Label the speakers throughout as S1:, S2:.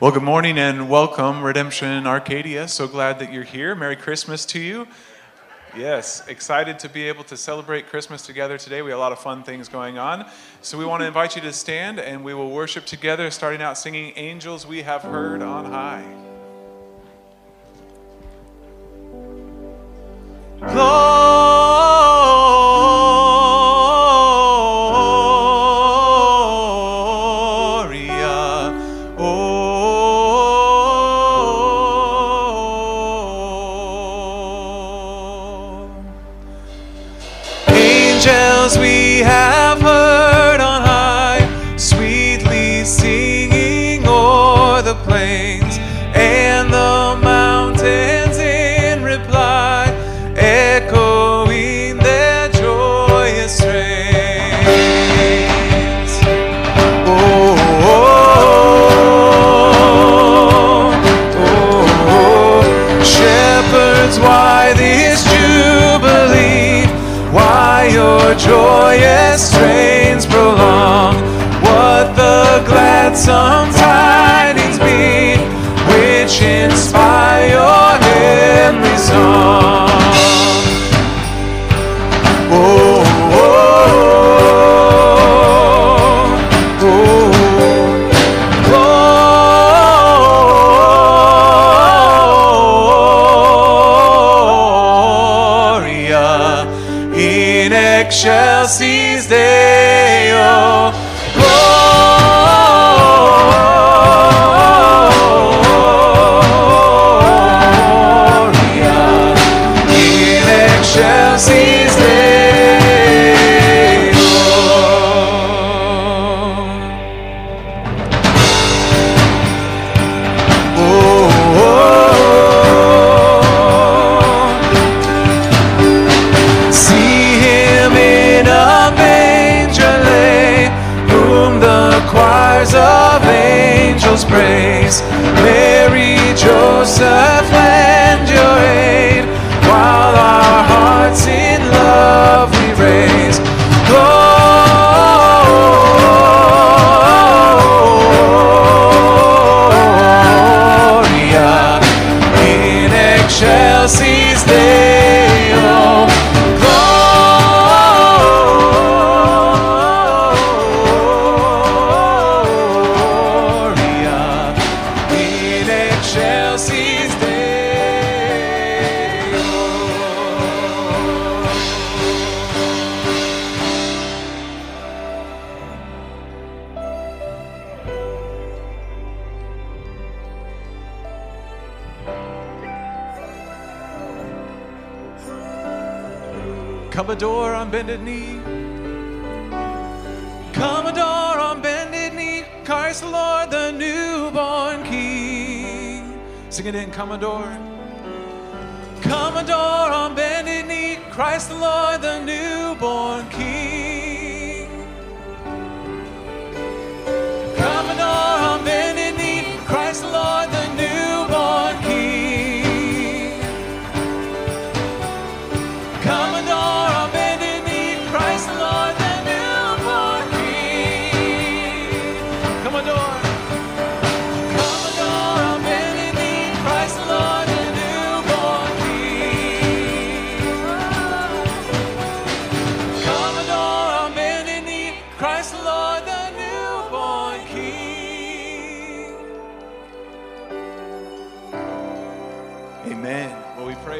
S1: Well, good morning and welcome, Redemption Arcadia. So glad that you're here. Merry Christmas to you. Yes, excited to be able to celebrate Christmas together today. We have a lot of fun things going on. So we want to invite you to stand and we will worship together, starting out singing Angels We Have Heard on High. Gloria. Joyous strains prolong? What the tidings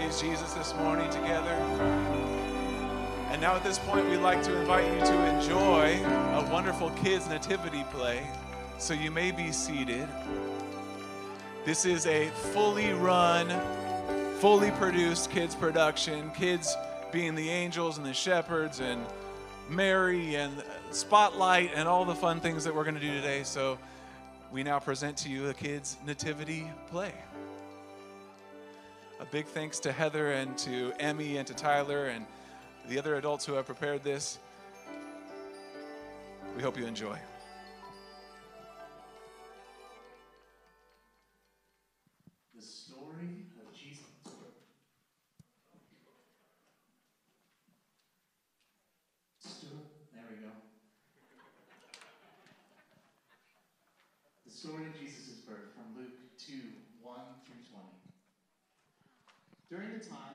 S1: praise Jesus this morning together. And now at this point, we'd like to invite you to enjoy a wonderful kids' nativity play. So you may be seated. This is a fully run, fully produced kids' production. Kids being the angels and the shepherds and Mary and Spotlight and all the fun things that we're going to do today. So we now present to you a kids' nativity play. A big thanks to Heather and to Emmy and to Tyler and the other adults who have prepared this. We hope you enjoy.
S2: The story of Jesus. There we go. The story of Jesus' birth.
S3: word from Luke 2 1 through 20. During the time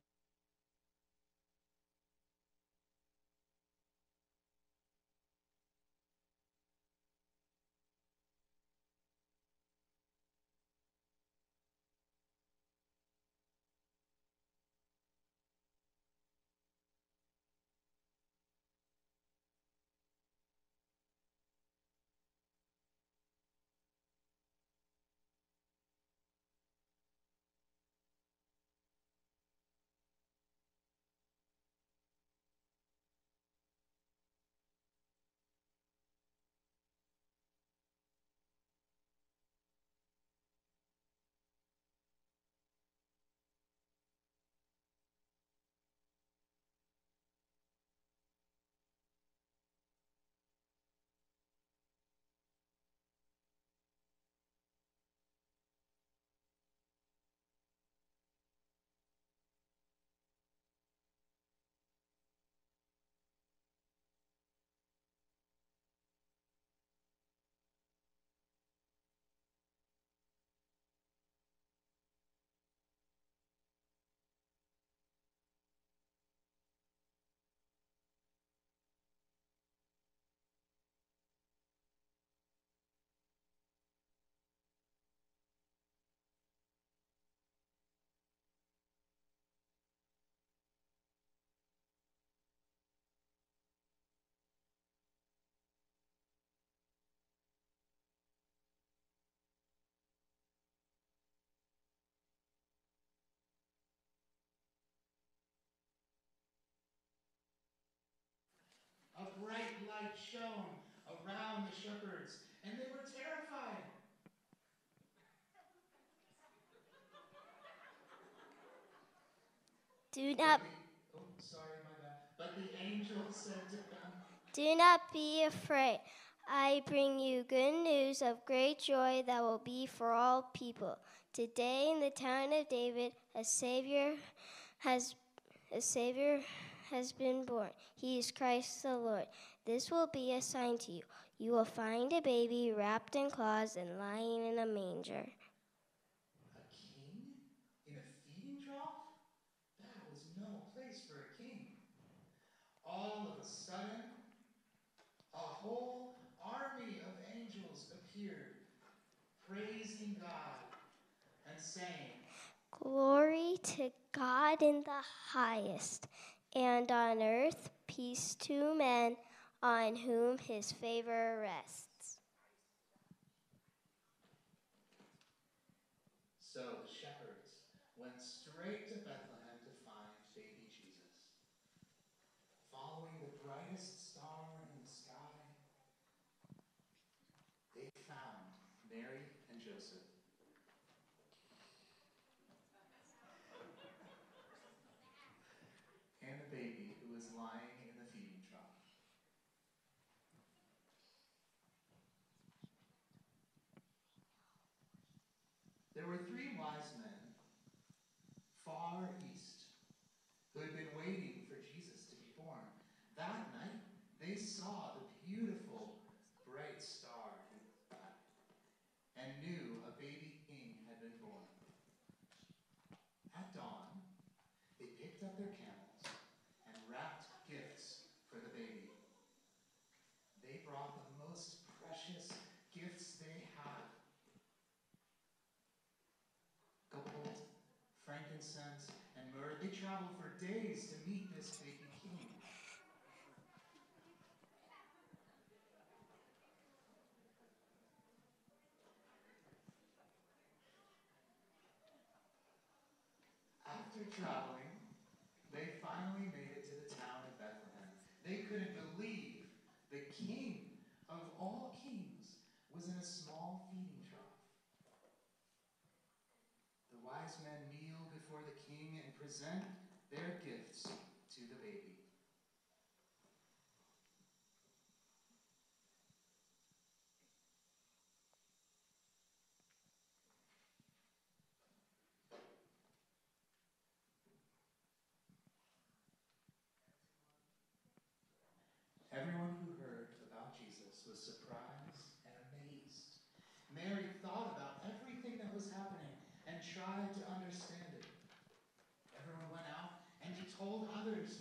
S3: light shone around the shepherds, and they were terrified.
S4: Do not,
S3: Oh, sorry, my bad. But the angel said to them,
S4: do not be afraid. I bring you good news of great joy that will be for all people. Today in the town of David, a Savior has a Savior has been born. He is Christ the Lord. This will be a sign to you. You will find a baby wrapped in cloths and lying in a manger.
S3: A king in a feeding trough? That was no place for a king. All of a sudden, a whole army of angels appeared, praising God and saying,
S4: Glory to God in the highest, and on earth peace to men on whom his favor rests.
S3: So the shepherds went straight to Bethlehem to find baby Jesus. Following the brightest star in the sky, they found Mary and Joseph. And the baby who was lying in the feeding trough. There were three wise men far east who had been waiting for Jesus to be born. That night, they saw the beautiful, bright star in the sky and knew a baby king had been born. At dawn, they picked up their camels and wrapped gifts for the baby. They brought the most precious gifts they had gold, frankincense, and myrrh. They traveled for days to meet this baby king. After traveling, they finally made it to the town of Bethlehem. They couldn't believe the king of all kings was in a small feeding trough. The wise men kneel before the king and present their gifts Everyone who heard about Jesus was surprised and amazed. Mary thought about everything that was happening and
S2: tried to understand it. Everyone went out and he told others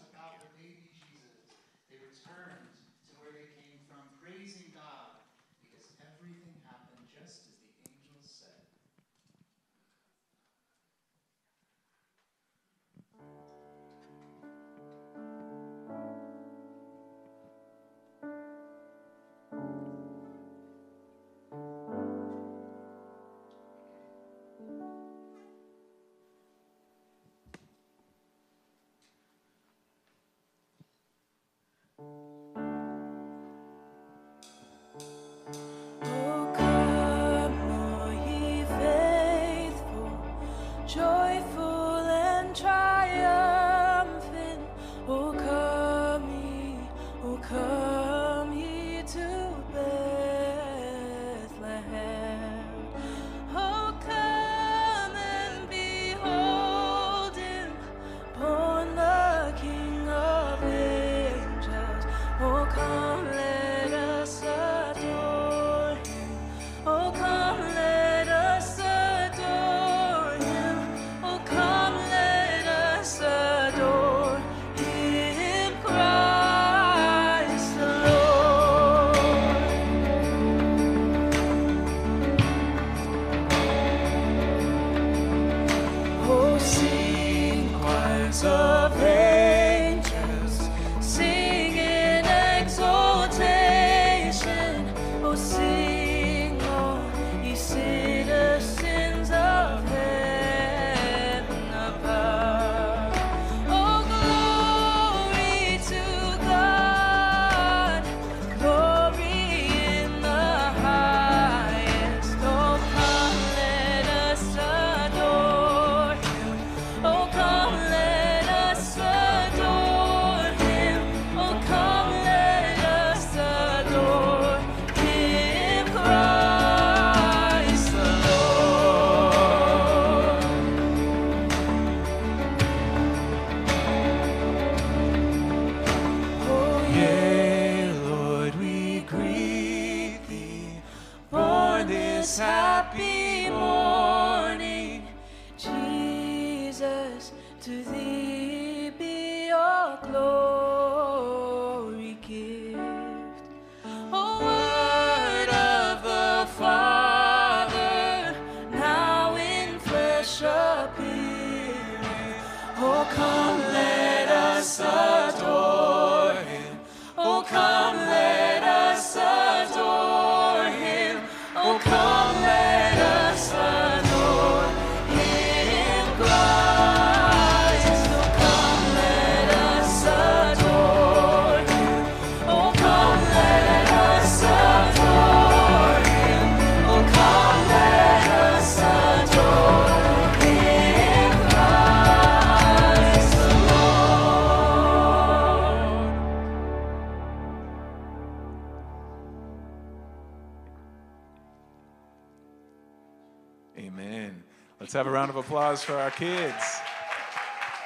S1: applause for our kids.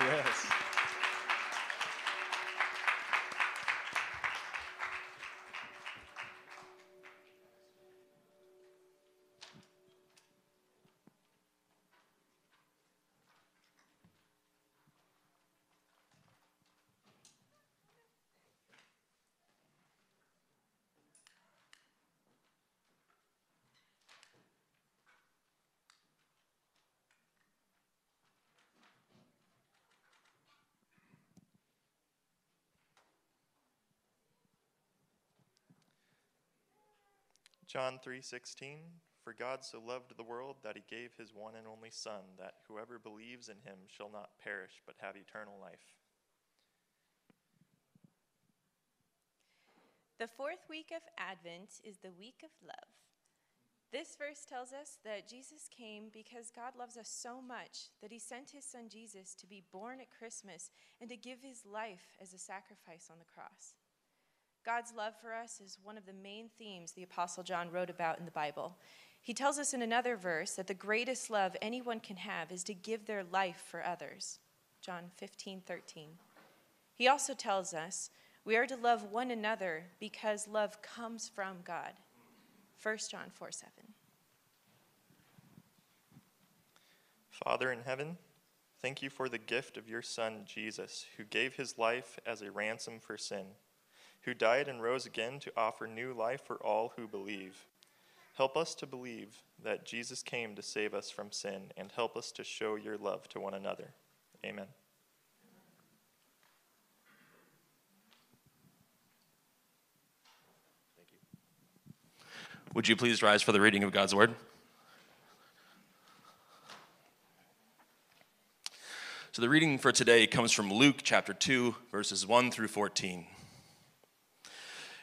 S1: Yes.
S5: John 3:16 For God so loved the world that he gave his one and only son that whoever believes in him shall not perish but have eternal life.
S6: The fourth week of Advent is the week of love. This verse tells us that Jesus came because God loves us so much that he sent his son Jesus to be born at Christmas and to give his life as a sacrifice on the cross. God's love for us is one of the main themes the Apostle John wrote about in the Bible. He tells us in another verse that the greatest love anyone can have is to give their life for others. John 15, 13. He also tells us we are to love one another because love comes from God. 1 John 4 7.
S5: Father in heaven, thank you for the gift of your Son, Jesus, who gave his life as a ransom for sin, who died and rose again to offer new life for all who believe. Help us to believe that Jesus came to save us from sin and help us to show your love to one another. Amen.
S7: Would you please rise for the reading of God's word? So, the reading for today comes from Luke chapter 2, verses 1 through 14.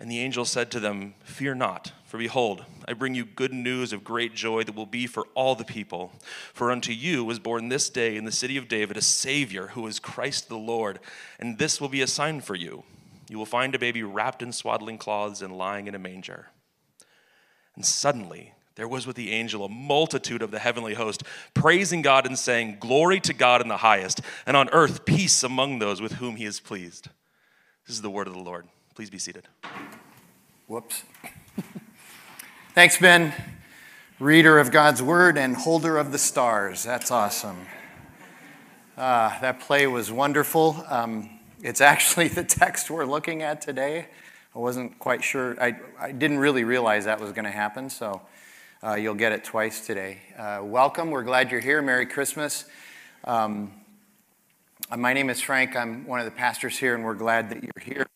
S7: And the angel said to them, Fear not, for behold, I bring you good news of great joy that will be for all the people. For unto you was born this day in the city of David a Savior who is Christ the Lord. And this will be a sign for you. You will find a baby wrapped in swaddling cloths and lying in a manger. And suddenly there was with the angel a multitude of the heavenly host, praising God and saying, Glory to God in the highest, and on earth peace among those with whom he is pleased. This is the word of the Lord. Please be seated.
S8: Whoops. Thanks, Ben. Reader of God's Word and holder of the stars. That's awesome. Uh, that play was wonderful. Um, it's actually the text we're looking at today. I wasn't quite sure, I, I didn't really realize that was going to happen, so uh, you'll get it twice today. Uh, welcome. We're glad you're here. Merry Christmas. Um, my name is Frank. I'm one of the pastors here, and we're glad that you're here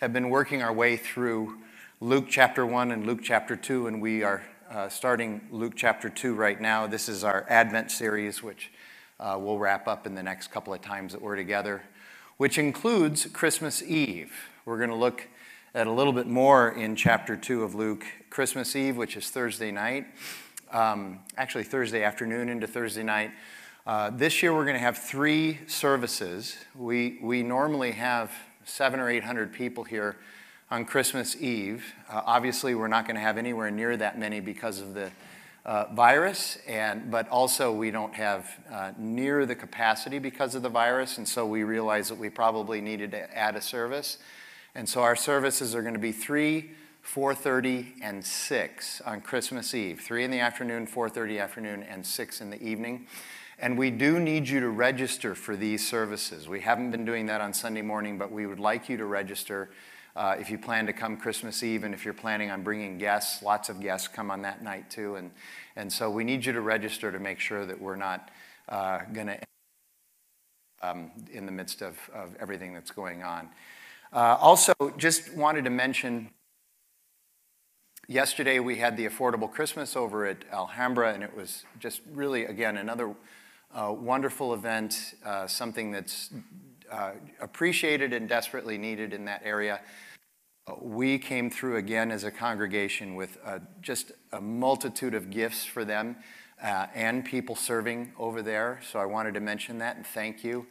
S8: have been working our way through Luke chapter 1 and Luke chapter 2, and we are uh, starting Luke chapter 2 right now. This is our Advent series, which uh, we'll wrap up in the next couple of times that we're together, which includes Christmas Eve. We're going to look at a little bit more in chapter 2 of Luke. Christmas Eve, which is Thursday night, um, actually Thursday afternoon into Thursday night. Uh, this year we're going to have three services. We, we normally have seven or eight hundred people here on Christmas Eve. Uh, obviously, we're not going to have anywhere near that many because of the uh, virus, and but also we don't have uh, near the capacity because of the virus, and so we realized that we probably needed to add a service, and so our services are going to be three. 4:30 and 6 on Christmas Eve. 3 in the afternoon, 4:30 afternoon and 6 in the evening. And we do need you to register for these services. We haven't been doing that on Sunday morning, but we would like you to register uh, if you plan to come Christmas Eve and if you're planning on bringing guests. Lots of guests come on that night too. And, and so we need you to register to make sure that we're not uh, going to um, in the midst of, of everything that's going on. Uh, also, just wanted to mention yesterday we had the affordable Christmas over at Alhambra, and it was just really, again, another uh, wonderful event, uh, something that's uh, appreciated and desperately needed in that area. We came through again as a congregation with uh, just a multitude of gifts for them uh, and people serving over there. So I wanted to mention that and thank you.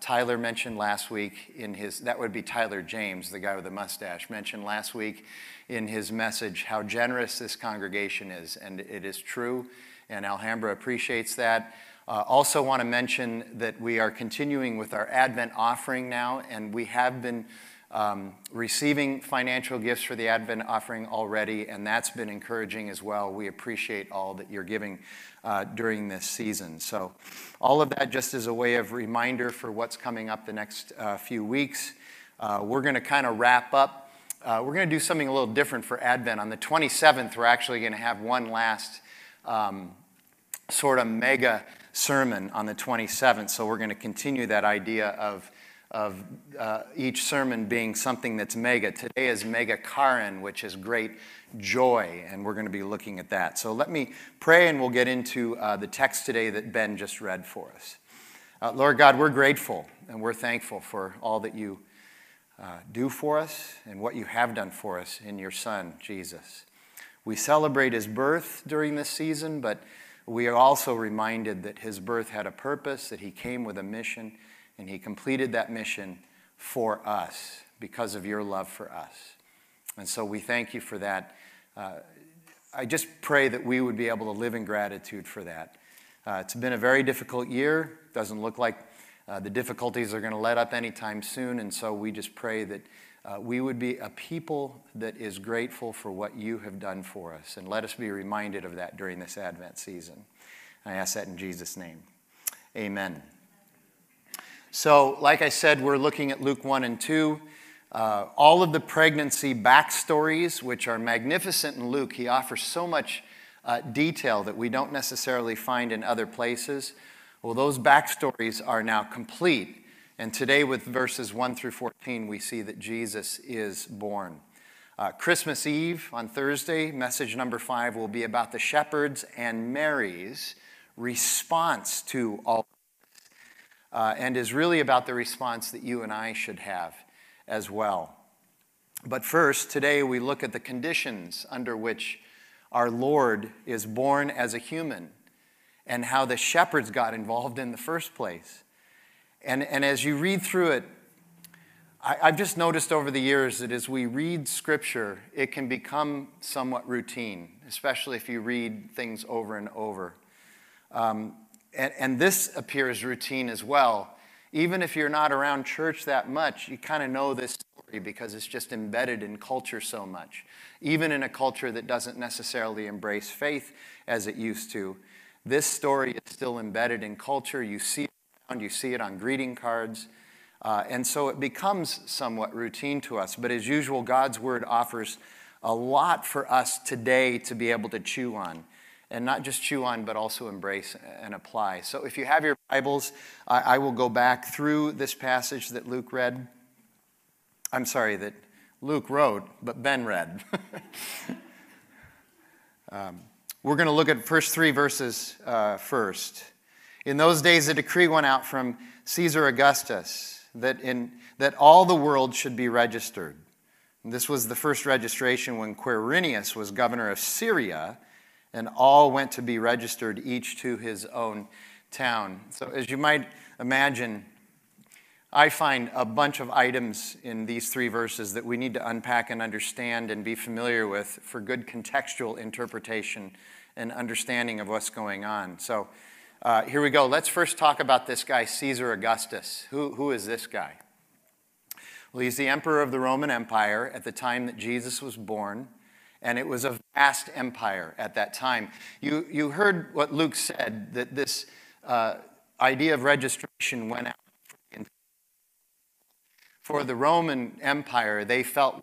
S8: Tyler mentioned last week in his, that would be Tyler James, the guy with the mustache, mentioned last week in his message how generous this congregation is, and it is true, and Alhambra appreciates that. Uh, also, want to mention that we are continuing with our Advent offering now, and we have been um, receiving financial gifts for the Advent offering already, and that's been encouraging as well. We appreciate all that you're giving uh, during this season. So, all of that just as a way of reminder for what's coming up the next uh, few weeks. Uh, we're going to kind of wrap up. Uh, we're going to do something a little different for Advent. On the 27th, we're actually going to have one last um, sort of mega sermon on the 27th. So we're going to continue that idea of of uh, each sermon being something that's mega. Today is Megacharan, which is great joy, and we're going to be looking at that. So let me pray, and we'll get into uh, the text today that Ben just read for us. Uh, Lord God, we're grateful and we're thankful for all that you uh, do for us and what you have done for us in your Son, Jesus. We celebrate his birth during this season, but we are also reminded that his birth had a purpose, that he came with a mission, and he completed that mission for us because of your love for us. And so we thank you for that. Uh, I just pray that we would be able to live in gratitude for that. Uh, it's been a very difficult year. Doesn't look like uh, the difficulties are going to let up anytime soon, and so we just pray that uh, we would be a people that is grateful for what you have done for us. And let us be reminded of that during this Advent season. I ask that in Jesus' name. Amen. So, like I said, we're looking at Luke 1 and 2. Uh, all of the pregnancy backstories, which are magnificent in Luke, he offers so much uh, detail that we don't necessarily find in other places. Well, those backstories are now complete. And today, with verses 1 through 14, we see that Jesus is born. Uh, Christmas Eve on Thursday, message number five will be about the shepherds and Mary's response to all uh, and is really about the response that you and I should have as well. But first, today we look at the conditions under which our Lord is born as a human and how the shepherds got involved in the first place. And, and as you read through it, I, I've just noticed over the years that as we read scripture, it can become somewhat routine, especially if you read things over and over. Um, and, and this appears routine as well. Even if you're not around church that much, you kind of know this story because it's just embedded in culture so much. Even in a culture that doesn't necessarily embrace faith as it used to, this story is still embedded in culture. You see it around, you see it on greeting cards. Uh, and so it becomes somewhat routine to us. But as usual, God's word offers a lot for us today to be able to chew on. And not just chew on, but also embrace and apply. So if you have your Bibles, I, I will go back through this passage that Luke read. I'm sorry, that Luke wrote, but Ben read. um, we're going to look at first three verses uh, first. In those days, a decree went out from Caesar Augustus that, in, that all the world should be registered. And this was the first registration when Quirinius was governor of Syria, and all went to be registered, each to his own town. So, as you might imagine, I find a bunch of items in these three verses that we need to unpack and understand and be familiar with for good contextual interpretation and understanding of what's going on. So uh, here we go. Let's first talk about this guy, Caesar Augustus. Who, who is this guy? Well, he's the emperor of the Roman Empire at the time that Jesus was born, and it was a vast empire at that time. You, you heard what Luke said that this uh, idea of registration went out. For the Roman Empire, they felt,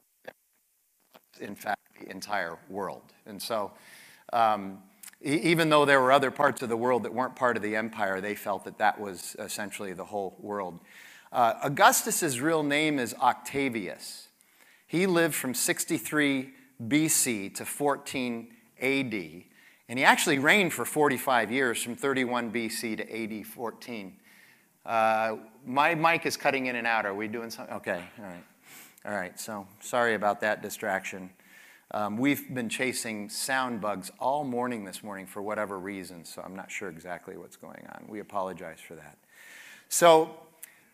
S8: in fact, the entire world. And so um, even though there were other parts of the world that weren't part of the empire, they felt that that was essentially the whole world. Uh, Augustus's real name is Octavius. He lived from 63 BC to 14 AD, and he actually reigned for 45 years from 31 BC to AD 14. Uh, my mic is cutting in and out. Are we doing something? Okay, all right. All right, so sorry about that distraction. Um, we've been chasing sound bugs all morning this morning for whatever reason, so I'm not sure exactly what's going on. We apologize for that. So,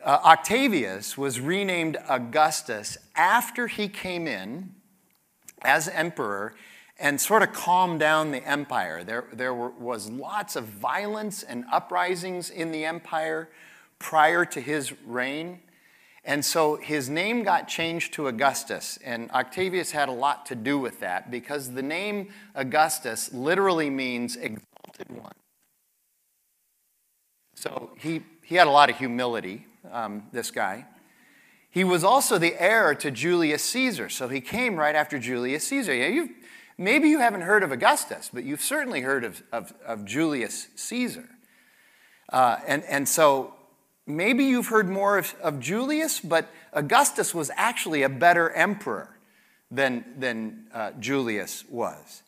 S8: uh, Octavius was renamed Augustus after he came in as emperor and sort of calm down the empire. There, there were, was lots of violence and uprisings in the empire prior to his reign. And so his name got changed to Augustus, and Octavius had a lot to do with that because the name Augustus literally means exalted one. So he, he had a lot of humility, um, this guy. He was also the heir to Julius Caesar, so he came right after Julius Caesar. Yeah, maybe you haven't heard of Augustus, but you've certainly heard of, of, of Julius Caesar. Uh, and, and so maybe you've heard more of, of Julius, but Augustus was actually a better emperor than, than uh, Julius was.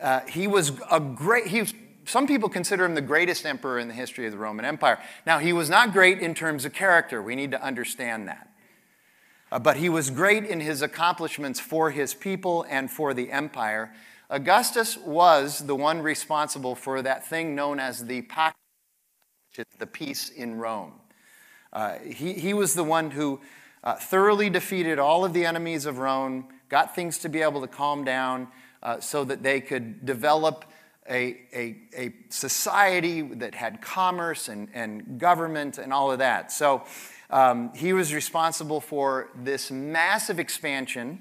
S8: Uh, he was a great, he was, some people consider him the greatest emperor in the history of the Roman Empire. Now, he was not great in terms of character. We need to understand that. Uh, but he was great in his accomplishments for his people and for the empire. Augustus was the one responsible for that thing known as the Pax, the peace in Rome. Uh, he, he was the one who uh, thoroughly defeated all of the enemies of Rome, got things to be able to calm down uh, so that they could develop a, a, a, society that had commerce and, and government and all of that. So um, he was responsible for this massive expansion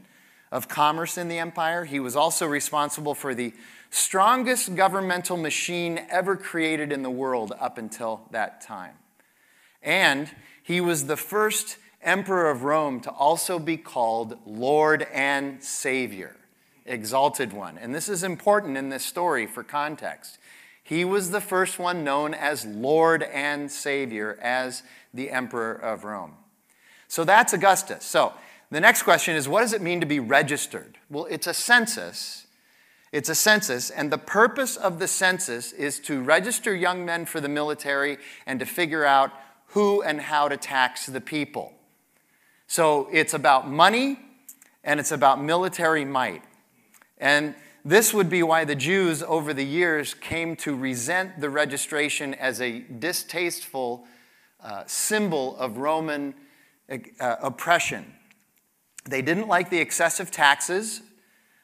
S8: of commerce in the empire. He was also responsible for the strongest governmental machine ever created in the world up until that time. And he was the first emperor of Rome to also be called Lord and Savior, exalted one. And this is important in this story for context. He was the first one known as Lord and Savior, as the emperor of Rome. So that's Augustus. So the next question is what does it mean to be registered? Well, it's a census. It's a census, and the purpose of the census is to register young men for the military and to figure out who and how to tax the people. So it's about money and it's about military might. And this would be why the Jews over the years came to resent the registration as a distasteful uh, symbol of Roman uh, oppression. They didn't like the excessive taxes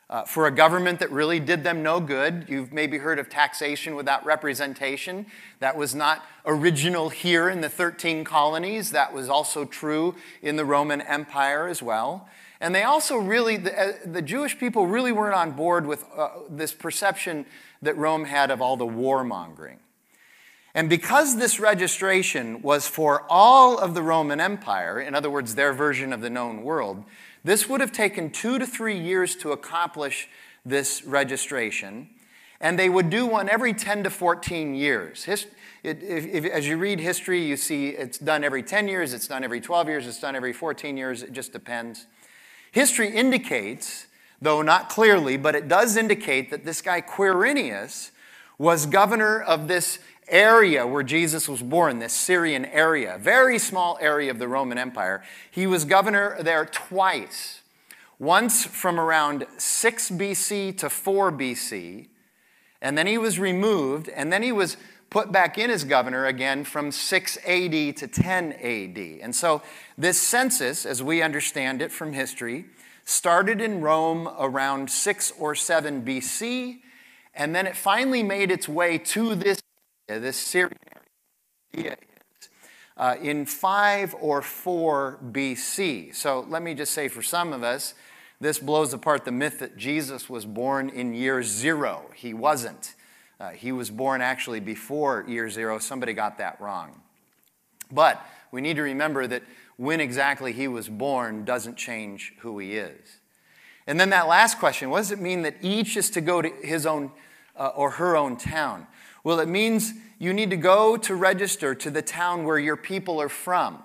S8: uh, for a government that really did them no good. You've maybe heard of taxation without representation. That was not original here in the 13 colonies, that was also true in the Roman Empire as well. And they also really, the, uh, the Jewish people really weren't on board with uh, this perception that Rome had of all the warmongering. And because this registration was for all of the Roman Empire, in other words, their version of the known world, this would have taken two to three years to accomplish this registration, and they would do one every 10 to 14 years. Hist- it, if, if, as you read history, you see it's done every 10 years, it's done every 12 years, it's done every 14 years, it just depends. History indicates, though not clearly, but it does indicate that this guy Quirinius was governor of this area where Jesus was born, this Syrian area, very small area of the Roman Empire. He was governor there twice. Once from around 6 BC to 4 BC, and then he was removed, and then he was put back in as governor again from 6 AD to 10 AD. And so this census, as we understand it from history, started in Rome around 6 or 7 BC, and then it finally made its way to this this Syrian is, uh, in 5 or 4 BC. So let me just say for some of us, this blows apart the myth that Jesus was born in year zero. He wasn't. Uh, he was born actually before year zero. Somebody got that wrong. But we need to remember that when exactly he was born doesn't change who he is. And then that last question what does it mean that each is to go to his own uh, or her own town? Well, it means you need to go to register to the town where your people are from,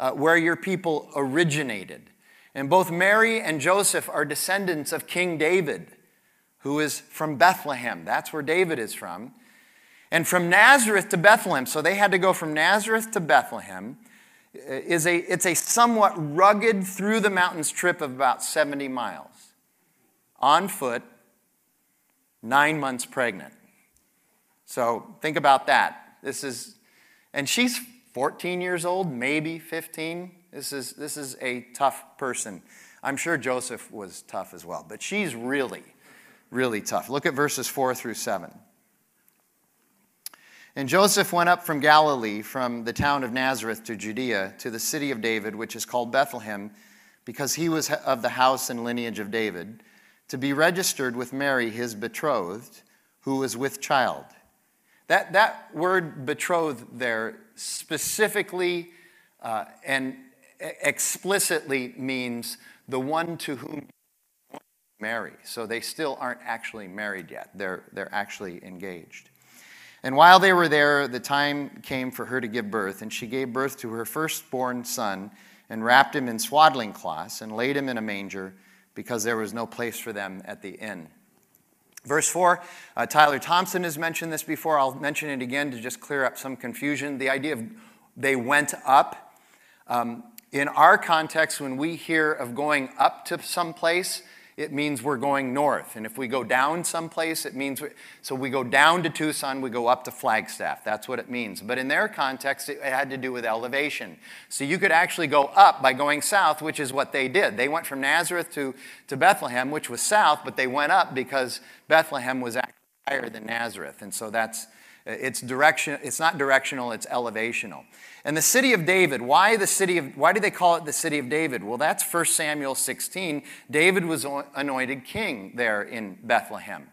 S8: uh, where your people originated. And both Mary and Joseph are descendants of King David, who is from Bethlehem. That's where David is from. And from Nazareth to Bethlehem, so they had to go from Nazareth to Bethlehem, uh, is a, it's a somewhat rugged through the mountains trip of about 70 miles. On foot, nine months pregnant. So think about that. This is, and she's 14 years old, maybe 15. This is, this is a tough person. I'm sure Joseph was tough as well, but she's really, really tough. Look at verses 4 through 7. And Joseph went up from Galilee, from the town of Nazareth to Judea, to the city of David, which is called Bethlehem, because he was of the house and lineage of David, to be registered with Mary, his betrothed, who was with child. That, that word betrothed there specifically uh, and explicitly means the one to whom you marry. So they still aren't actually married yet, they're, they're actually engaged. And while they were there, the time came for her to give birth, and she gave birth to her firstborn son, and wrapped him in swaddling cloths, and laid him in a manger, because there was no place for them at the inn. Verse 4, uh, Tyler Thompson has mentioned this before. I'll mention it again to just clear up some confusion. The idea of they went up. Um, in our context, when we hear of going up to some place, it means we're going north. And if we go down someplace, it means, we, so we go down to Tucson, we go up to Flagstaff. That's what it means. But in their context, it had to do with elevation. So you could actually go up by going south, which is what they did. They went from Nazareth to, to Bethlehem, which was south, but they went up because Bethlehem was actually higher than Nazareth. And so that's, it's direction, it's not directional, it's elevational. And the city of David, why the city of why do they call it the city of David? Well, that's 1 Samuel 16. David was anointed king there in Bethlehem.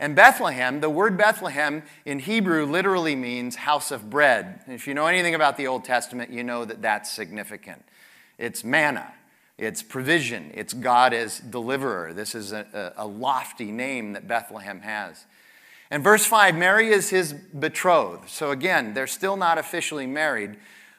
S8: And Bethlehem, the word Bethlehem in Hebrew literally means house of bread. If you know anything about the Old Testament, you know that that's significant. It's manna, it's provision, it's God as deliverer. This is a, a, a lofty name that Bethlehem has. And verse 5 Mary is his betrothed. So again, they're still not officially married,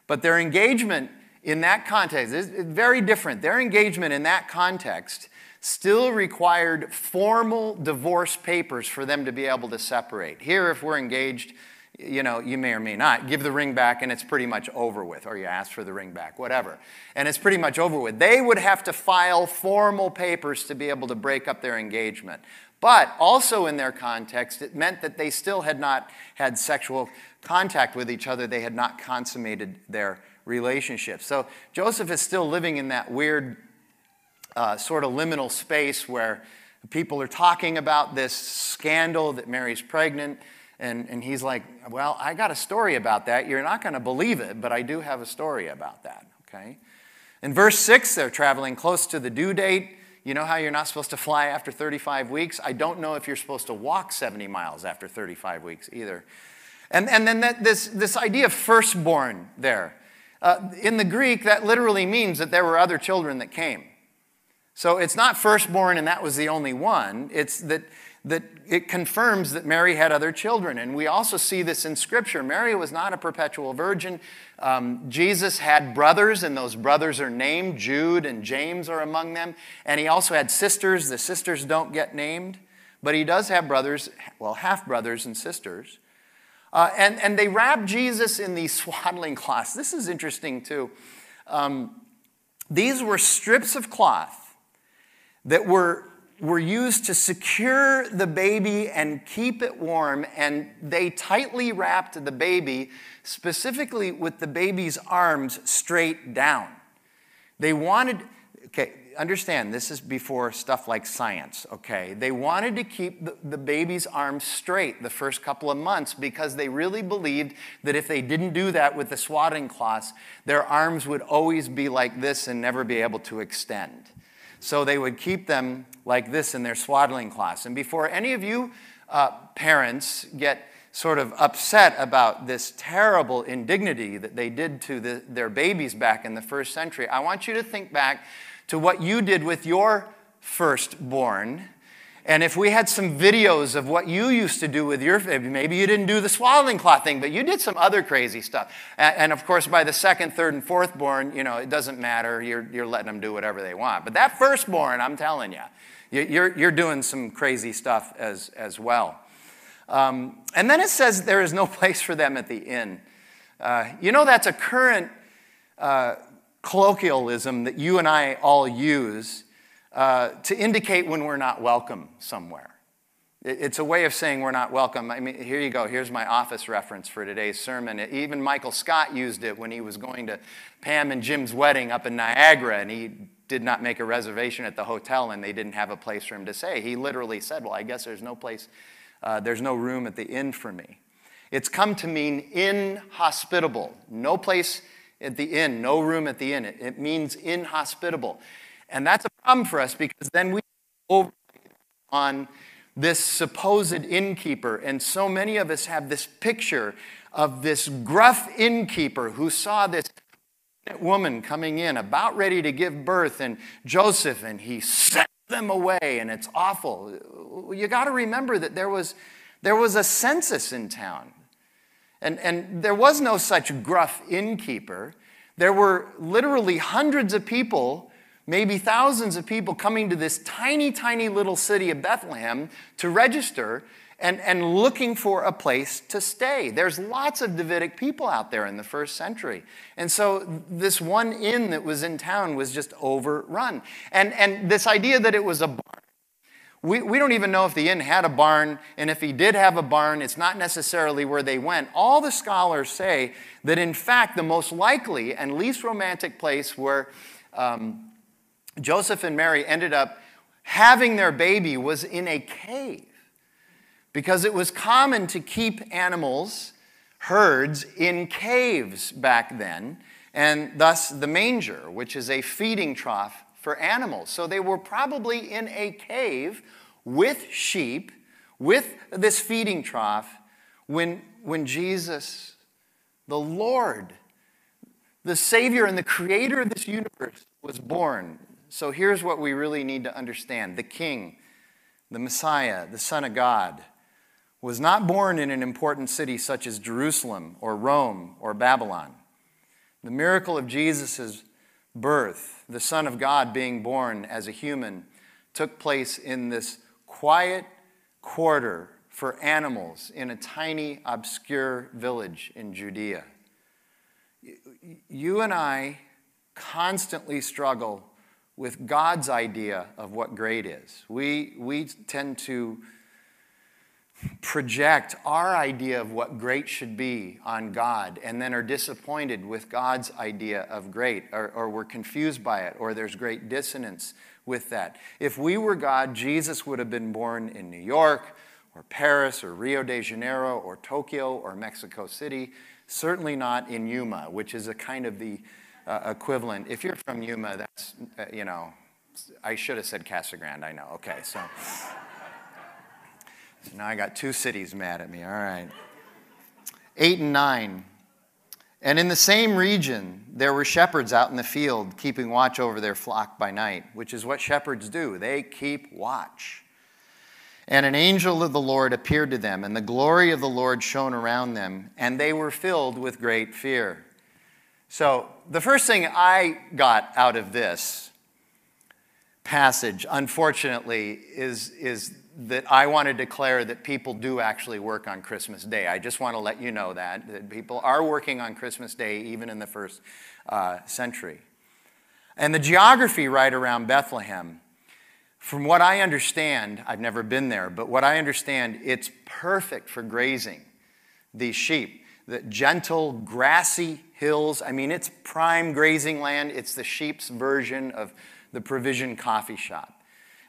S8: but their engagement in that context is very different. Their engagement in that context still required formal divorce papers for them to be able to separate. Here, if we're engaged, you know, you may or may not give the ring back and it's pretty much over with, or you ask for the ring back, whatever. And it's pretty much over with. They would have to file formal papers to be able to break up their engagement. But also in their context, it meant that they still had not had sexual contact with each other. They had not consummated their relationship. So Joseph is still living in that weird uh, sort of liminal space where people are talking about this scandal that Mary's pregnant. And, and he's like, Well, I got a story about that. You're not going to believe it, but I do have a story about that. Okay? In verse 6, they're traveling close to the due date. You know how you're not supposed to fly after 35 weeks? I don't know if you're supposed to walk 70 miles after 35 weeks either. And, and then that, this, this idea of firstborn there. Uh, in the Greek, that literally means that there were other children that came. So it's not firstborn and that was the only one. It's that that it confirms that Mary had other children. And we also see this in Scripture. Mary was not a perpetual virgin. Um, Jesus had brothers, and those brothers are named. Jude and James are among them. And he also had sisters. The sisters don't get named, but he does have brothers, well, half brothers and sisters. Uh, and, and they wrap Jesus in these swaddling cloths. This is interesting, too. Um, these were strips of cloth that were were used to secure the baby and keep it warm, and they tightly wrapped the baby, specifically with the baby's arms straight down. They wanted, okay, understand, this is before stuff like science, okay? They wanted to keep the, the baby's arms straight the first couple of months because they really believed that if they didn't do that with the swaddling cloths, their arms would always be like this and never be able to extend. So they would keep them like this in their swaddling cloths. And before any of you uh, parents get sort of upset about this terrible indignity that they did to the, their babies back in the first century, I want you to think back to what you did with your firstborn and if we had some videos of what you used to do with your, maybe you didn't do the swaddling cloth thing, but you did some other crazy stuff. And, and, of course, by the second, third, and fourth born, you know, it doesn't matter. You're, you're letting them do whatever they want. But that firstborn, I'm telling you, you're, you're doing some crazy stuff as, as well. Um, and then it says there is no place for them at the inn. Uh, you know, that's a current uh, colloquialism that you and I all use uh, to indicate when we're not welcome somewhere. It's a way of saying we're not welcome. I mean, here you go. Here's my office reference for today's sermon. Even Michael Scott used it when he was going to Pam and Jim's wedding up in Niagara, and he did not make a reservation at the hotel, and they didn't have a place for him to stay. He literally said, Well, I guess there's no place, uh, there's no room at the inn for me. It's come to mean inhospitable. No place at the inn, no room at the inn. It, it means inhospitable. And that's a problem for us because then we over on this supposed innkeeper. And so many of us have this picture of this gruff innkeeper who saw this woman coming in about ready to give birth and Joseph and he sent them away and it's awful. You got to remember that there was There was a census in town. And, and there was no such gruff innkeeper. There were literally hundreds of people, maybe thousands of people, coming to this tiny, tiny little city of Bethlehem to register and, and looking for a place to stay. There's lots of Davidic people out there in the first century. And so this one inn that was in town was just overrun. And, and this idea that it was a barn, we, we don't even know if the inn had a barn, and if he did have a barn, it's not necessarily where they went. All the scholars say that, in fact, the most likely and least romantic place where um, Joseph and Mary ended up having their baby was in a cave because it was common to keep animals, herds, in caves back then, and thus the manger, which is a feeding trough for animals. So they were probably in a cave with sheep, with this feeding trough, when, when Jesus, the Lord, the Savior and the Creator of this universe, was born. So here's what we really need to understand the King, the Messiah, the Son of God was not born in an important city such as Jerusalem or Rome or Babylon. The miracle of Jesus' birth, the Son of God being born as a human, took place in this quiet quarter for animals in a tiny, obscure village in Judea. You and I constantly struggle with God's idea of what great is. We, we tend to project our idea of what great should be on God and then are disappointed with God's idea of great, or, or we're confused by it, or there's great dissonance with that. If we were God, Jesus would have been born in New York, or Paris, or Rio de Janeiro, or Tokyo, or Mexico City, certainly not in Yuma, which is a kind of the uh, equivalent. If you're from Yuma, that's, uh, you know, I should have said Casa Grande, I know. Okay, so. So now I got two cities mad at me. All right. Eight and nine. And in the same region, there were shepherds out in the field keeping watch over their flock by night, which is what shepherds do. They keep watch. And an angel of the Lord appeared to them, and the glory of the Lord shone around them, and they were filled with great fear. So, the first thing I got out of this passage, unfortunately, is, is that I want to declare that people do actually work on Christmas Day. I just want to let you know that, that people are working on Christmas Day even in the first uh, century. And the geography right around Bethlehem, from what I understand, I've never been there, but what I understand, it's perfect for grazing these sheep. The gentle, grassy hills, I mean, it's prime grazing land. It's the sheep's version of the provision coffee shop.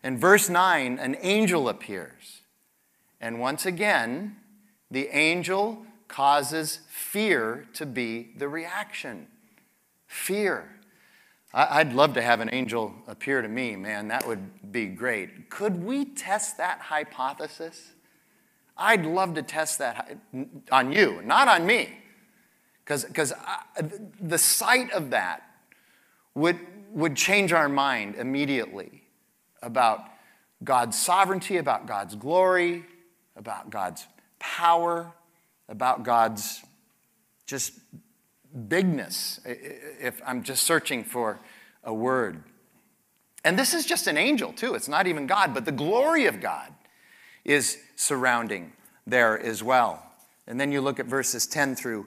S8: In verse 9, an angel appears. And once again, the angel causes fear to be the reaction. Fear. I'd love to have an angel appear to me, man. That would be great. Could we test that hypothesis? I'd love to test that on you, not on me. Because uh, the sight of that would, would change our mind immediately about God's sovereignty, about God's glory, about God's power, about God's just bigness, if I'm just searching for a word. And this is just an angel, too. It's not even God, but the glory of God is surrounding there as well. And then you look at verses 10 through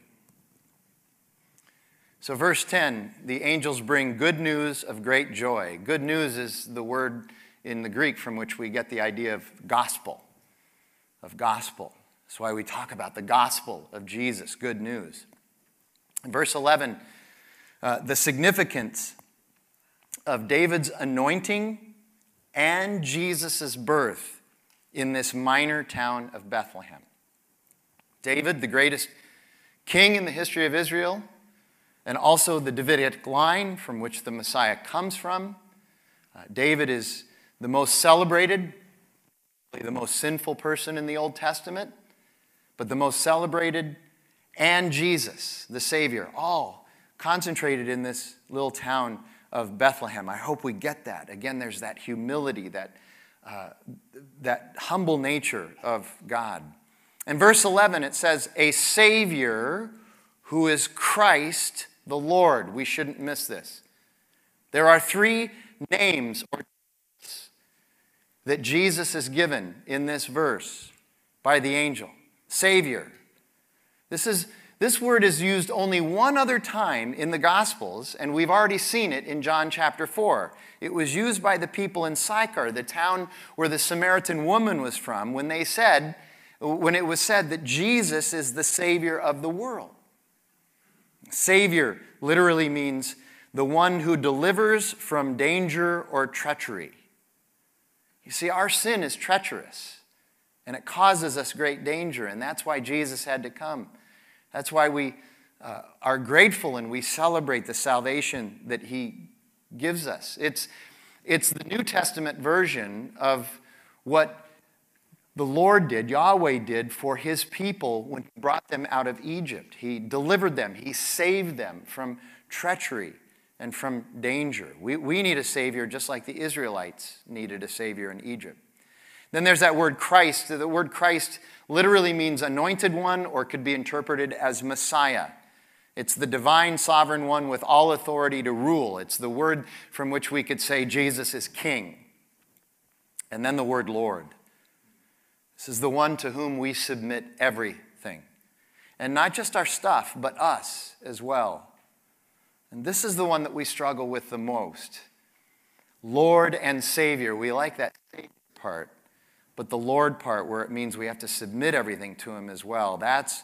S8: So, verse 10 the angels bring good news of great joy. Good news is the word in the Greek from which we get the idea of gospel, of gospel. That's why we talk about the gospel of Jesus, good news. In verse 11, uh, the significance of David's anointing and Jesus' birth in this minor town of Bethlehem. David, the greatest king in the history of Israel, and also the Davidic line from which the Messiah comes from. Uh, David is the most celebrated, the most sinful person in the Old Testament, but the most celebrated, and Jesus, the Savior, all concentrated in this little town of Bethlehem. I hope we get that. Again, there's that humility, that, uh, that humble nature of God. In verse 11, it says, A Savior who is Christ the Lord. We shouldn't miss this. There are three names or that Jesus is given in this verse by the angel Savior. This, is, this word is used only one other time in the Gospels, and we've already seen it in John chapter 4. It was used by the people in Sychar, the town where the Samaritan woman was from, when they said, when it was said that Jesus is the Savior of the world. Savior literally means the one who delivers from danger or treachery. You see, our sin is treacherous and it causes us great danger, and that's why Jesus had to come. That's why we uh, are grateful and we celebrate the salvation that He gives us. It's, it's the New Testament version of what the Lord did, Yahweh did for his people when he brought them out of Egypt. He delivered them, he saved them from treachery and from danger. We, we need a Savior just like the Israelites needed a Savior in Egypt. Then there's that word Christ. The word Christ literally means anointed one or could be interpreted as Messiah. It's the divine sovereign one with all authority to rule. It's the word from which we could say Jesus is king. And then the word Lord. This is the one to whom we submit everything. And not just our stuff, but us as well. And this is the one that we struggle with the most. Lord and Savior. We like that part. But the Lord part, where it means we have to submit everything to Him as well, that's,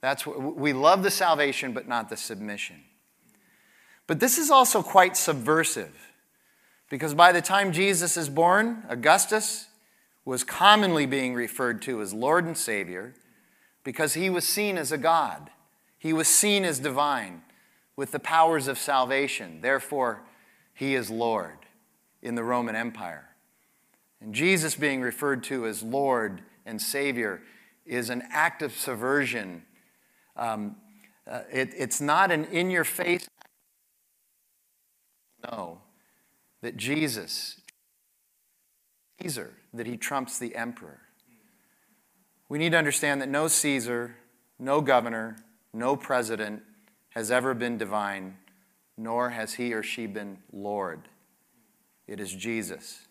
S8: that's what we love the salvation, but not the submission. But this is also quite subversive because by the time Jesus is born, Augustus was commonly being referred to as Lord and Savior because he was seen as a God. He was seen as divine with the powers of salvation. Therefore, he is Lord in the Roman Empire. And Jesus being referred to as Lord and Savior is an act of subversion. Um, uh, it, it's not an in your face. No, that Jesus, Caesar, that he trumps the emperor. We need to understand that no Caesar, no governor, no president has ever been divine, nor has he or she been Lord. It is Jesus.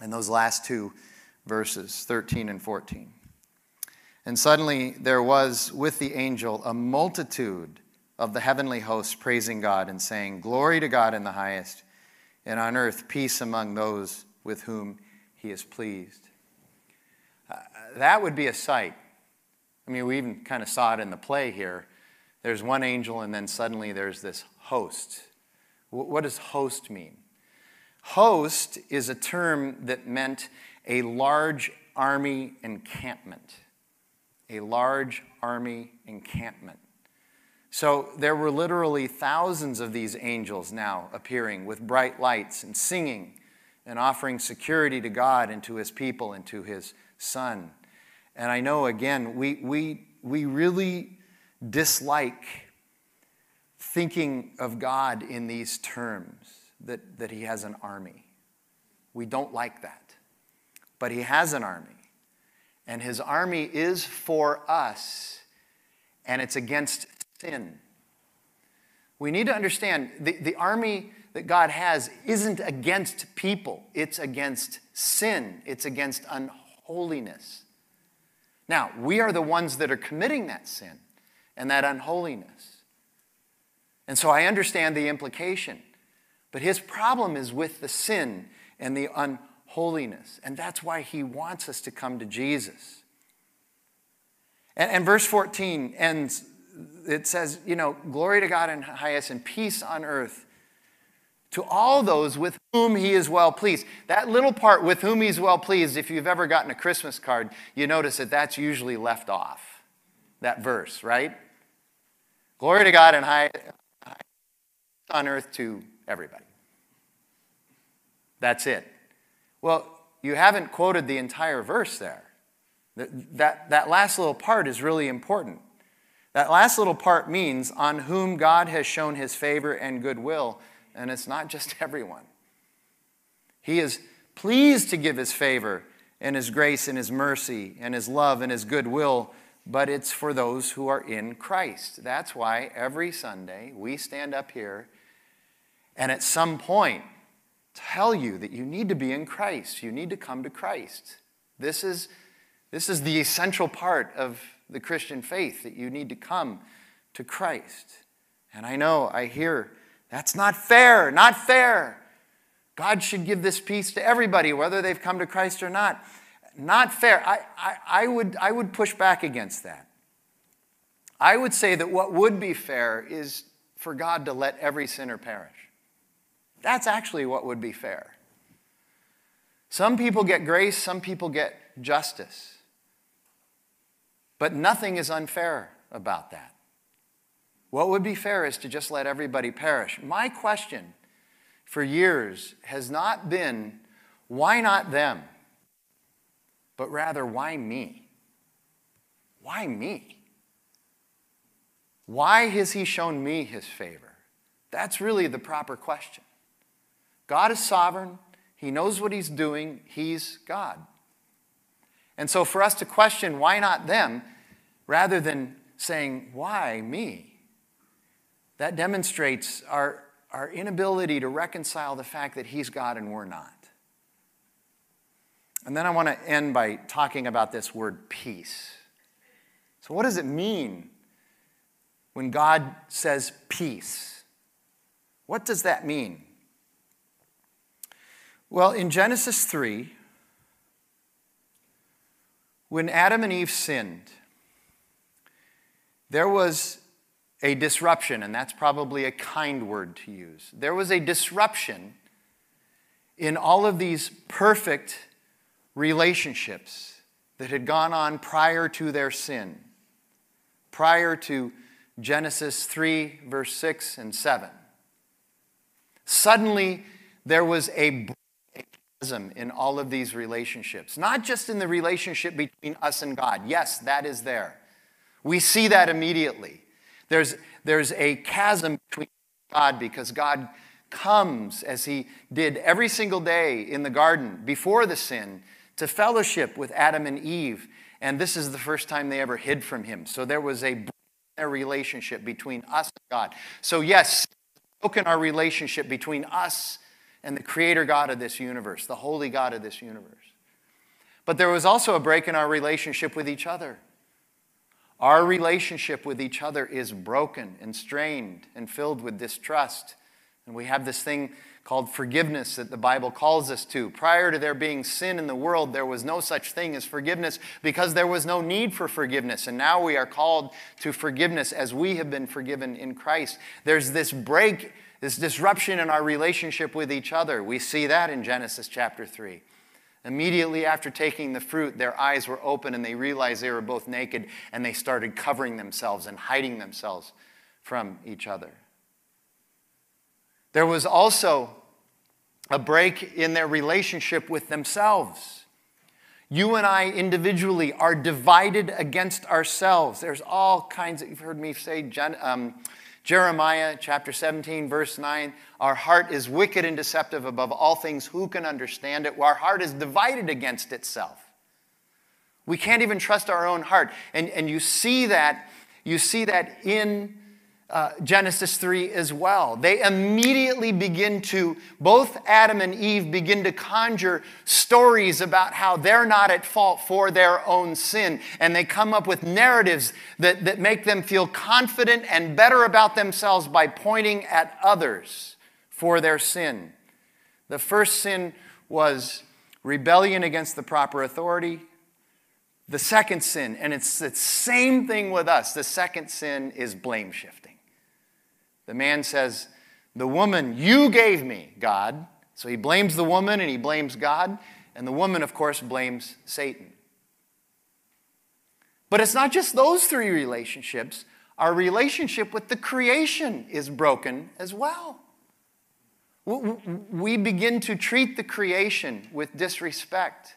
S8: And those last two verses, 13 and 14. And suddenly there was with the angel a multitude of the heavenly hosts praising God and saying, Glory to God in the highest, and on earth peace among those with whom he is pleased. Uh, that would be a sight. I mean, we even kind of saw it in the play here. There's one angel, and then suddenly there's this host. What does host mean? Host is a term that meant a large army encampment. A large army encampment. So there were literally thousands of these angels now appearing with bright lights and singing and offering security to God and to his people and to his son. And I know, again, we, we, we really dislike thinking of God in these terms that, that he has an army. We don't like that. But he has an army. And his army is for us, and it's against sin. We need to understand the, the army that God has isn't against people, it's against sin, it's against unholiness. Now, we are the ones that are committing that sin and that unholiness. And so I understand the implication. But his problem is with the sin and the unholiness. And that's why he wants us to come to Jesus. And, and verse 14 ends, it says, you know, glory to God in highest and peace on earth to all those with whom he is well pleased. That little part, with whom he's well pleased, if you've ever gotten a Christmas card, you notice that that's usually left off, that verse, right? Glory to God and high on earth to everybody. That's it. Well, you haven't quoted the entire verse there. That, that last little part is really important. That last little part means on whom God has shown his favor and goodwill, and it's not just everyone. He is pleased to give his favor and his grace and his mercy and his love and his goodwill, but it's for those who are in Christ. That's why every Sunday we stand up here and at some point tell you that you need to be in Christ. You need to come to Christ. This is, this is the essential part of the Christian faith that you need to come to Christ. And I know, I hear, that's not fair, not fair. God should give this peace to everybody, whether they've come to Christ or not. Not fair. I, I, I, would, I would push back against that. I would say that what would be fair is for God to let every sinner perish. That's actually what would be fair. Some people get grace, some people get justice. But nothing is unfair about that. What would be fair is to just let everybody perish. My question for years has not been, why not them? But rather, why me? Why me? Why has he shown me his favor? That's really the proper question. God is sovereign. He knows what He's doing. He's God. And so, for us to question why not them, rather than saying, why me, that demonstrates our, our inability to reconcile the fact that He's God and we're not. And then I want to end by talking about this word peace. So, what does it mean when God says peace? What does that mean? Well, in Genesis 3, when Adam and Eve sinned, there was a disruption, and that's probably a kind word to use. There was a disruption in all of these perfect relationships that had gone on prior to their sin, prior to Genesis 3, verse 6 and 7. Suddenly, there was a chasm in all of these relationships, not just in the relationship between us and God. Yes, that is there. We see that immediately. There's, there's a chasm between God because God comes, as he did every single day in the garden before the sin, to fellowship with Adam and Eve. And this is the first time they ever hid from him. So there was a relationship between us and God. So, yes, broken our relationship between us and the creator God of this universe, the holy God of this universe. But there was also a break in our relationship with each other. Our relationship with each other is broken and strained and filled with distrust. And we have this thing called forgiveness that the Bible calls us to. Prior to there being sin in the world, there was no such thing as forgiveness because there was no need for forgiveness. And now we are called to forgiveness as we have been forgiven in Christ. There's this break this disruption in our relationship with each other. We see that in Genesis chapter 3. Immediately after taking the fruit, their eyes were open and they realized they were both naked and they started covering themselves and hiding themselves from each other. There was also a break in their relationship with themselves. You and I individually are divided against ourselves. There's all kinds of, you've heard me say, um, Jeremiah chapter 17, verse 9 Our heart is wicked and deceptive above all things. Who can understand it? Our heart is divided against itself. We can't even trust our own heart. And, and you see that, you see that in uh, Genesis 3 as well. They immediately begin to, both Adam and Eve begin to conjure stories about how they're not at fault for their own sin. And they come up with narratives that, that make them feel confident and better about themselves by pointing at others for their sin. The first sin was rebellion against the proper authority. The second sin, and it's the same thing with us, the second sin is blame shifting. The man says, The woman you gave me, God. So he blames the woman and he blames God. And the woman, of course, blames Satan. But it's not just those three relationships. our relationship with the creation is broken as well. We begin to treat the creation with disrespect.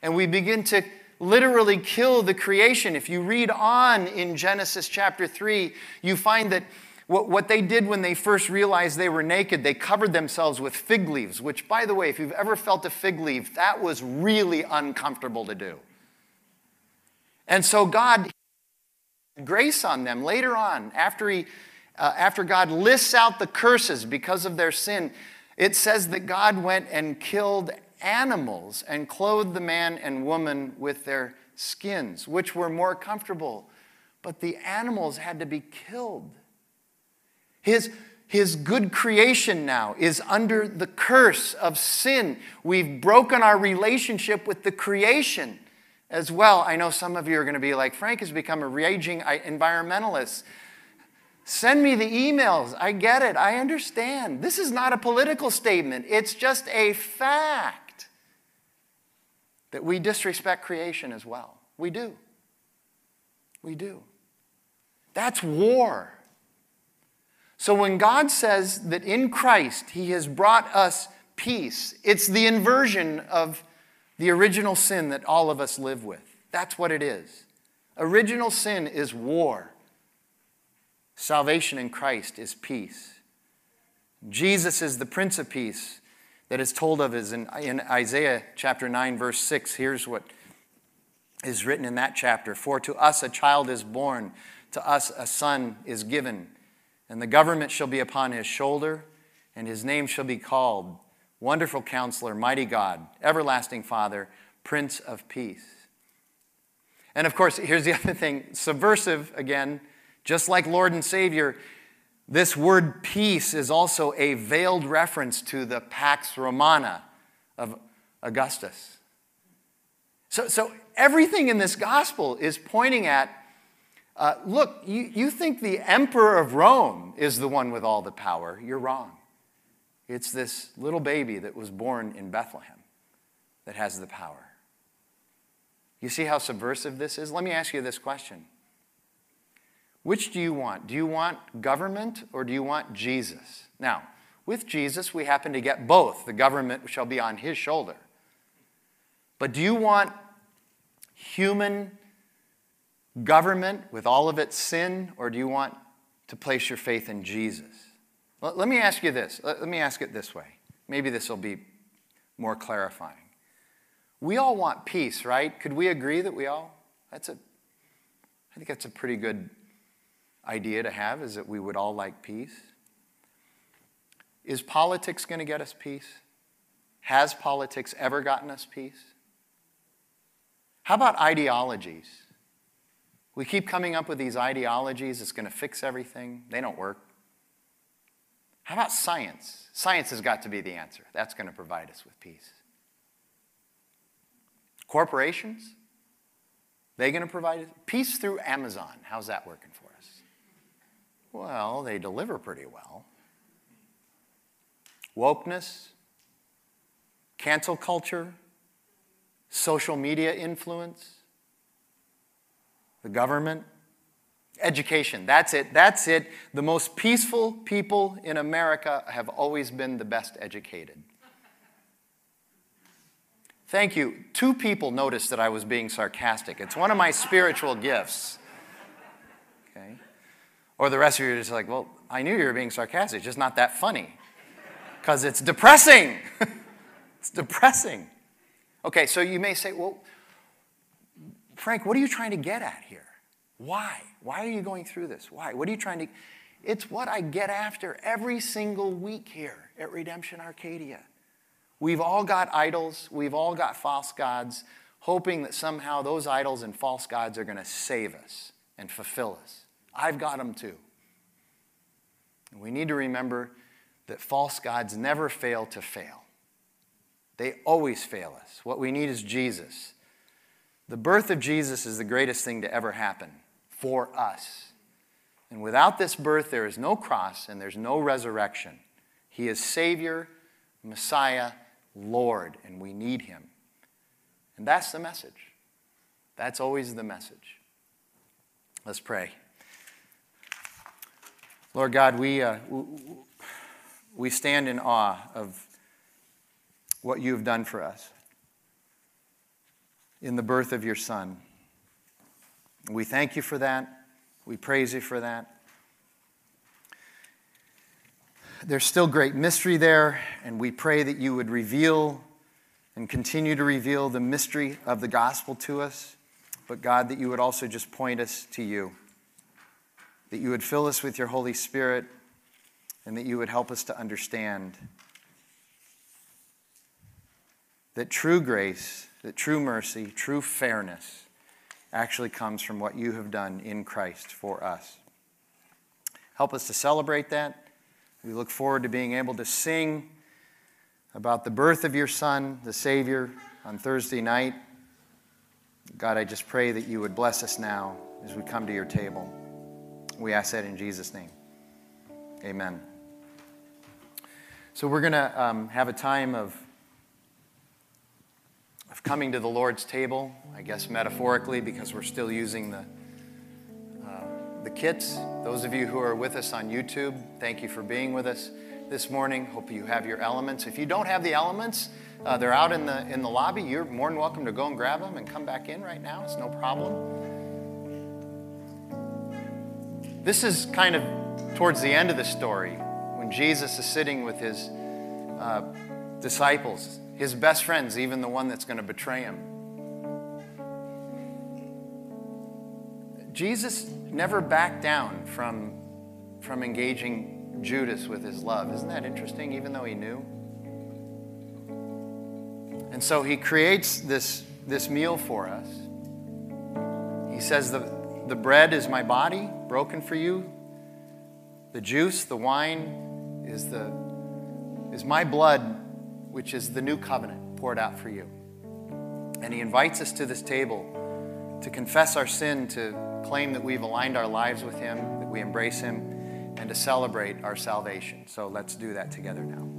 S8: And we begin to literally kill the creation. If you read on in Genesis chapter 3, you find that what, what they did when they first realized they were naked, they covered themselves with fig leaves, which, by the way, if you've ever felt a fig leaf, that was really uncomfortable to do. And so God grace on them later on after he uh, after God lists out the curses because of their sin, it says that God went and killed animals and clothed the man and woman with their skins, which were more comfortable. But the animals had to be killed. His, his good creation now is under the curse of sin. We've broken our relationship with the creation as well. I know some of you are going to be like, Frank has become a raging environmentalist. Send me the emails. I get it. I understand. This is not a political statement, it's just a fact that we disrespect creation as well. We do. We do. That's war. So when God says that in Christ He has brought us peace, it's the inversion of the original sin that all of us live with. That's what it is. Original sin is war. Salvation in Christ is peace. Jesus is the Prince of Peace that is told of is in, in Isaiah chapter 9, verse 6. Here's what is written in that chapter For to us a child is born, to us a son is given, and the government shall be upon his shoulder, and his name shall be called Wonderful Counselor, Mighty God, Everlasting Father, Prince of Peace. And of course, here's the other thing subversive again just like Lord and Savior, this word peace is also a veiled reference to the Pax Romana of Augustus. So, so everything in this gospel is pointing at uh, look, you, you think the emperor of Rome is the one with all the power. You're wrong. It's this little baby that was born in Bethlehem that has the power. You see how subversive this is? Let me ask you this question which do you want? Do you want government or do you want Jesus? Now, with Jesus, we happen to get both. The government shall be on his shoulder. But do you want human government with all of its sin, or do you want to place your faith in Jesus? Let me ask you this. Let me ask it this way. Maybe this will be more clarifying. We all want peace, right? Could we agree that we all? That's a, I think that's a pretty good idea to have is that we would all like peace. Is politics going to get us peace? Has politics ever gotten us peace? How about ideologies? We keep coming up with these ideologies, it's going to fix everything. They don't work. How about science? Science has got to be the answer. That's going to provide us with peace. Corporations? They going to provide peace through Amazon. How's that working for us? Well, they deliver pretty well. Wokeness, cancel culture, social media influence, the government, education. That's it. That's it. The most peaceful people in America have always been the best educated. Thank you. Two people noticed that I was being sarcastic. It's one of my spiritual gifts. Okay? Or the rest of you are just like, well, I knew you were being sarcastic, it's just not that funny. Because it's depressing. it's depressing. Okay, so you may say, well, Frank, what are you trying to get at here? Why? Why are you going through this? Why? What are you trying to. It's what I get after every single week here at Redemption Arcadia. We've all got idols, we've all got false gods, hoping that somehow those idols and false gods are going to save us and fulfill us. I've got them too. we need to remember that false gods never fail to fail, they always fail us. What we need is Jesus. The birth of Jesus is the greatest thing to ever happen for us. And without this birth, there is no cross and there's no resurrection. He is Savior, Messiah, Lord, and we need Him. And that's the message. That's always the message. Let's pray. Lord God, we, uh, we stand in awe of what you have done for us in the birth of your Son. We thank you for that. We praise you for that. There's still great mystery there, and we pray that you would reveal and continue to reveal the mystery of the gospel to us. But God, that you would also just point us to you, that you would fill us with your Holy Spirit, and that you would help us to understand that true grace, that true mercy, true fairness actually comes from what you have done in Christ for us. Help us to celebrate that. We look forward to being able to sing about the birth of your Son, the Savior, on Thursday night. God, I just pray that you would bless us now as we come to your table. We ask that in Jesus' name. Amen. So, we're going to um, have a time of, of coming to the Lord's table, I guess metaphorically, because we're still using the, uh, the kits. Those of you who are with us on YouTube, thank you for being with us this morning. Hope you have your elements. If you don't have the elements, uh, they're out in the, in the lobby. You're more than welcome to go and grab them and come back in right now. It's no problem. This is kind of towards the end of the story when Jesus is sitting with his uh, disciples, his best friends, even the one that's going to betray him. Jesus never backed down from, from engaging Judas with his love. Isn't that interesting, even though he knew? And so he creates this, this meal for us. He says, the, the bread is my body broken for you. The juice, the wine, is, the, is my blood, which is the new covenant poured out for you. And he invites us to this table to confess our sin, to claim that we've aligned our lives with him, that we embrace him, and to celebrate our salvation. So let's do that together now.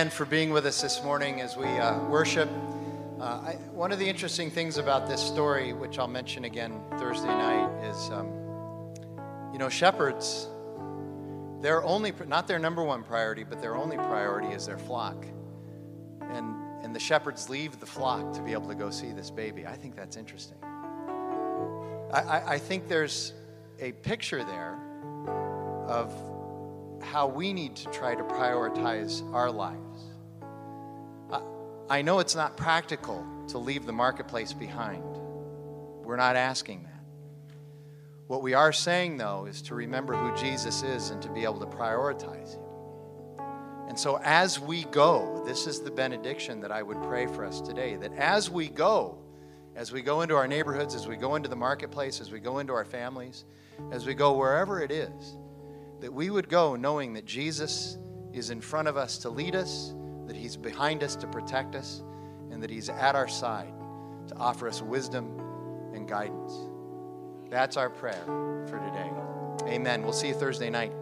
S8: Again for being with us this morning as we uh, worship. Uh, I, one of the interesting things about this story, which I'll mention again Thursday night, is um, you know, shepherds, their only, not their number one priority, but their only priority is their flock. And, and the shepherds leave the flock to be able to go see this baby. I think that's interesting. I, I, I think there's a picture there of how we need to try to prioritize our lives. I, know it's not practical to leave the marketplace behind. We're not asking that. What we are saying, though, is to remember who Jesus is and to be able to prioritize Him. And so, as we go, this is the benediction that I would pray for us today that as we go, as we go into our neighborhoods, as we go into the marketplace, as we go into our families, as we go wherever it is, that we would go knowing that Jesus is in front of us to lead us, that He's behind us to protect us, and that He's at our side to offer us wisdom and guidance. That's our prayer for today. Amen. We'll see you Thursday night.